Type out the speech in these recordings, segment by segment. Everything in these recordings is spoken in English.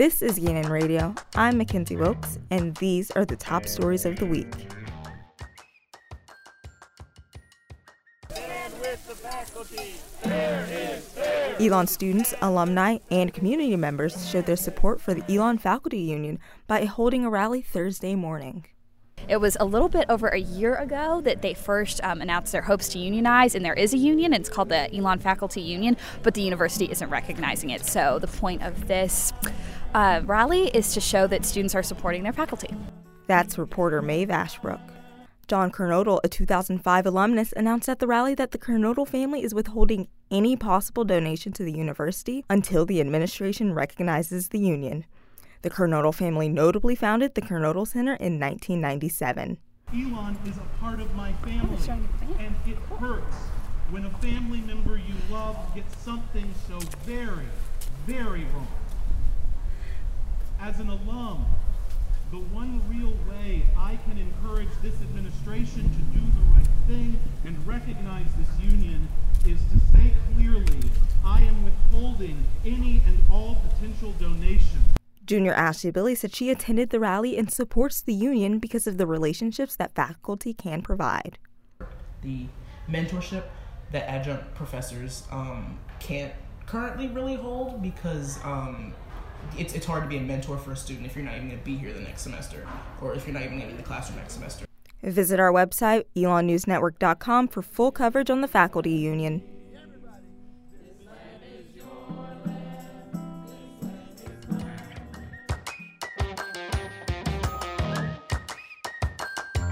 This is ENN Radio. I'm Mackenzie Wilkes, and these are the top stories of the week. Elon students, alumni, and community members showed their support for the Elon Faculty Union by holding a rally Thursday morning. It was a little bit over a year ago that they first um, announced their hopes to unionize, and there is a union. It's called the Elon Faculty Union, but the university isn't recognizing it. So the point of this uh, rally is to show that students are supporting their faculty. That's reporter Maeve Ashbrook. John Kernodle, a 2005 alumnus, announced at the rally that the Kernodle family is withholding any possible donation to the university until the administration recognizes the union. The Kernodle family notably founded the Kernodle Center in 1997. Elon is a part of my family, and it hurts when a family member you love gets something so very, very wrong. As an alum, the one real way I can encourage this administration to do the right thing and recognize this union is to say clearly, I am withholding any and all potential donations. Junior Ashley Billy said she attended the rally and supports the union because of the relationships that faculty can provide. The mentorship that adjunct professors um, can't currently really hold because um, it's, it's hard to be a mentor for a student if you're not even going to be here the next semester or if you're not even going to be in the classroom next semester. Visit our website, elonnewsnetwork.com, for full coverage on the faculty union.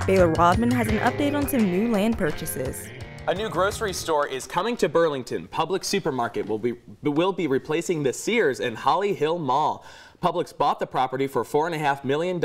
Baylor Rodman has an update on some new land purchases. A new grocery store is coming to Burlington. Publix Supermarket will be will be replacing the Sears in Holly Hill Mall. Publix bought the property for $4.5 million.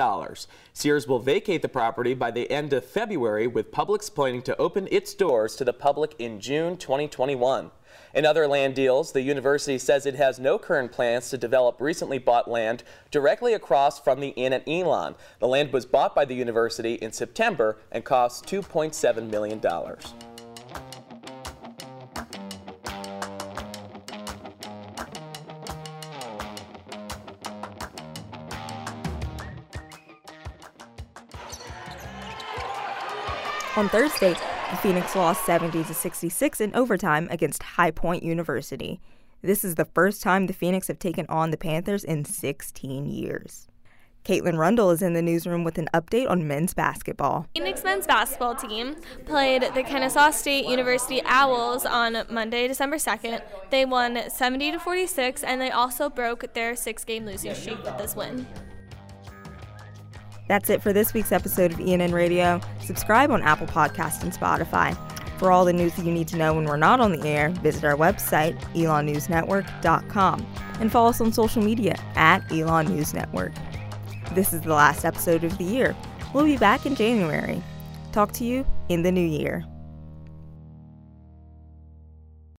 Sears will vacate the property by the end of February, with Publix planning to open its doors to the public in June 2021. In other land deals, the university says it has no current plans to develop recently bought land directly across from the inn at Elon. The land was bought by the university in September and cost $2.7 million. On Thursday, the Phoenix lost 70 to 66 in overtime against High Point University. This is the first time the Phoenix have taken on the Panthers in 16 years. Caitlin Rundle is in the newsroom with an update on men's basketball. Phoenix men's basketball team played the Kennesaw State University Owls on Monday, December 2nd. They won 70 to 46, and they also broke their six-game losing streak with this win. That's it for this week's episode of ENN Radio. Subscribe on Apple Podcast and Spotify. For all the news that you need to know when we're not on the air, visit our website, elonnewsnetwork.com, and follow us on social media at Elon News Network. This is the last episode of the year. We'll be back in January. Talk to you in the new year.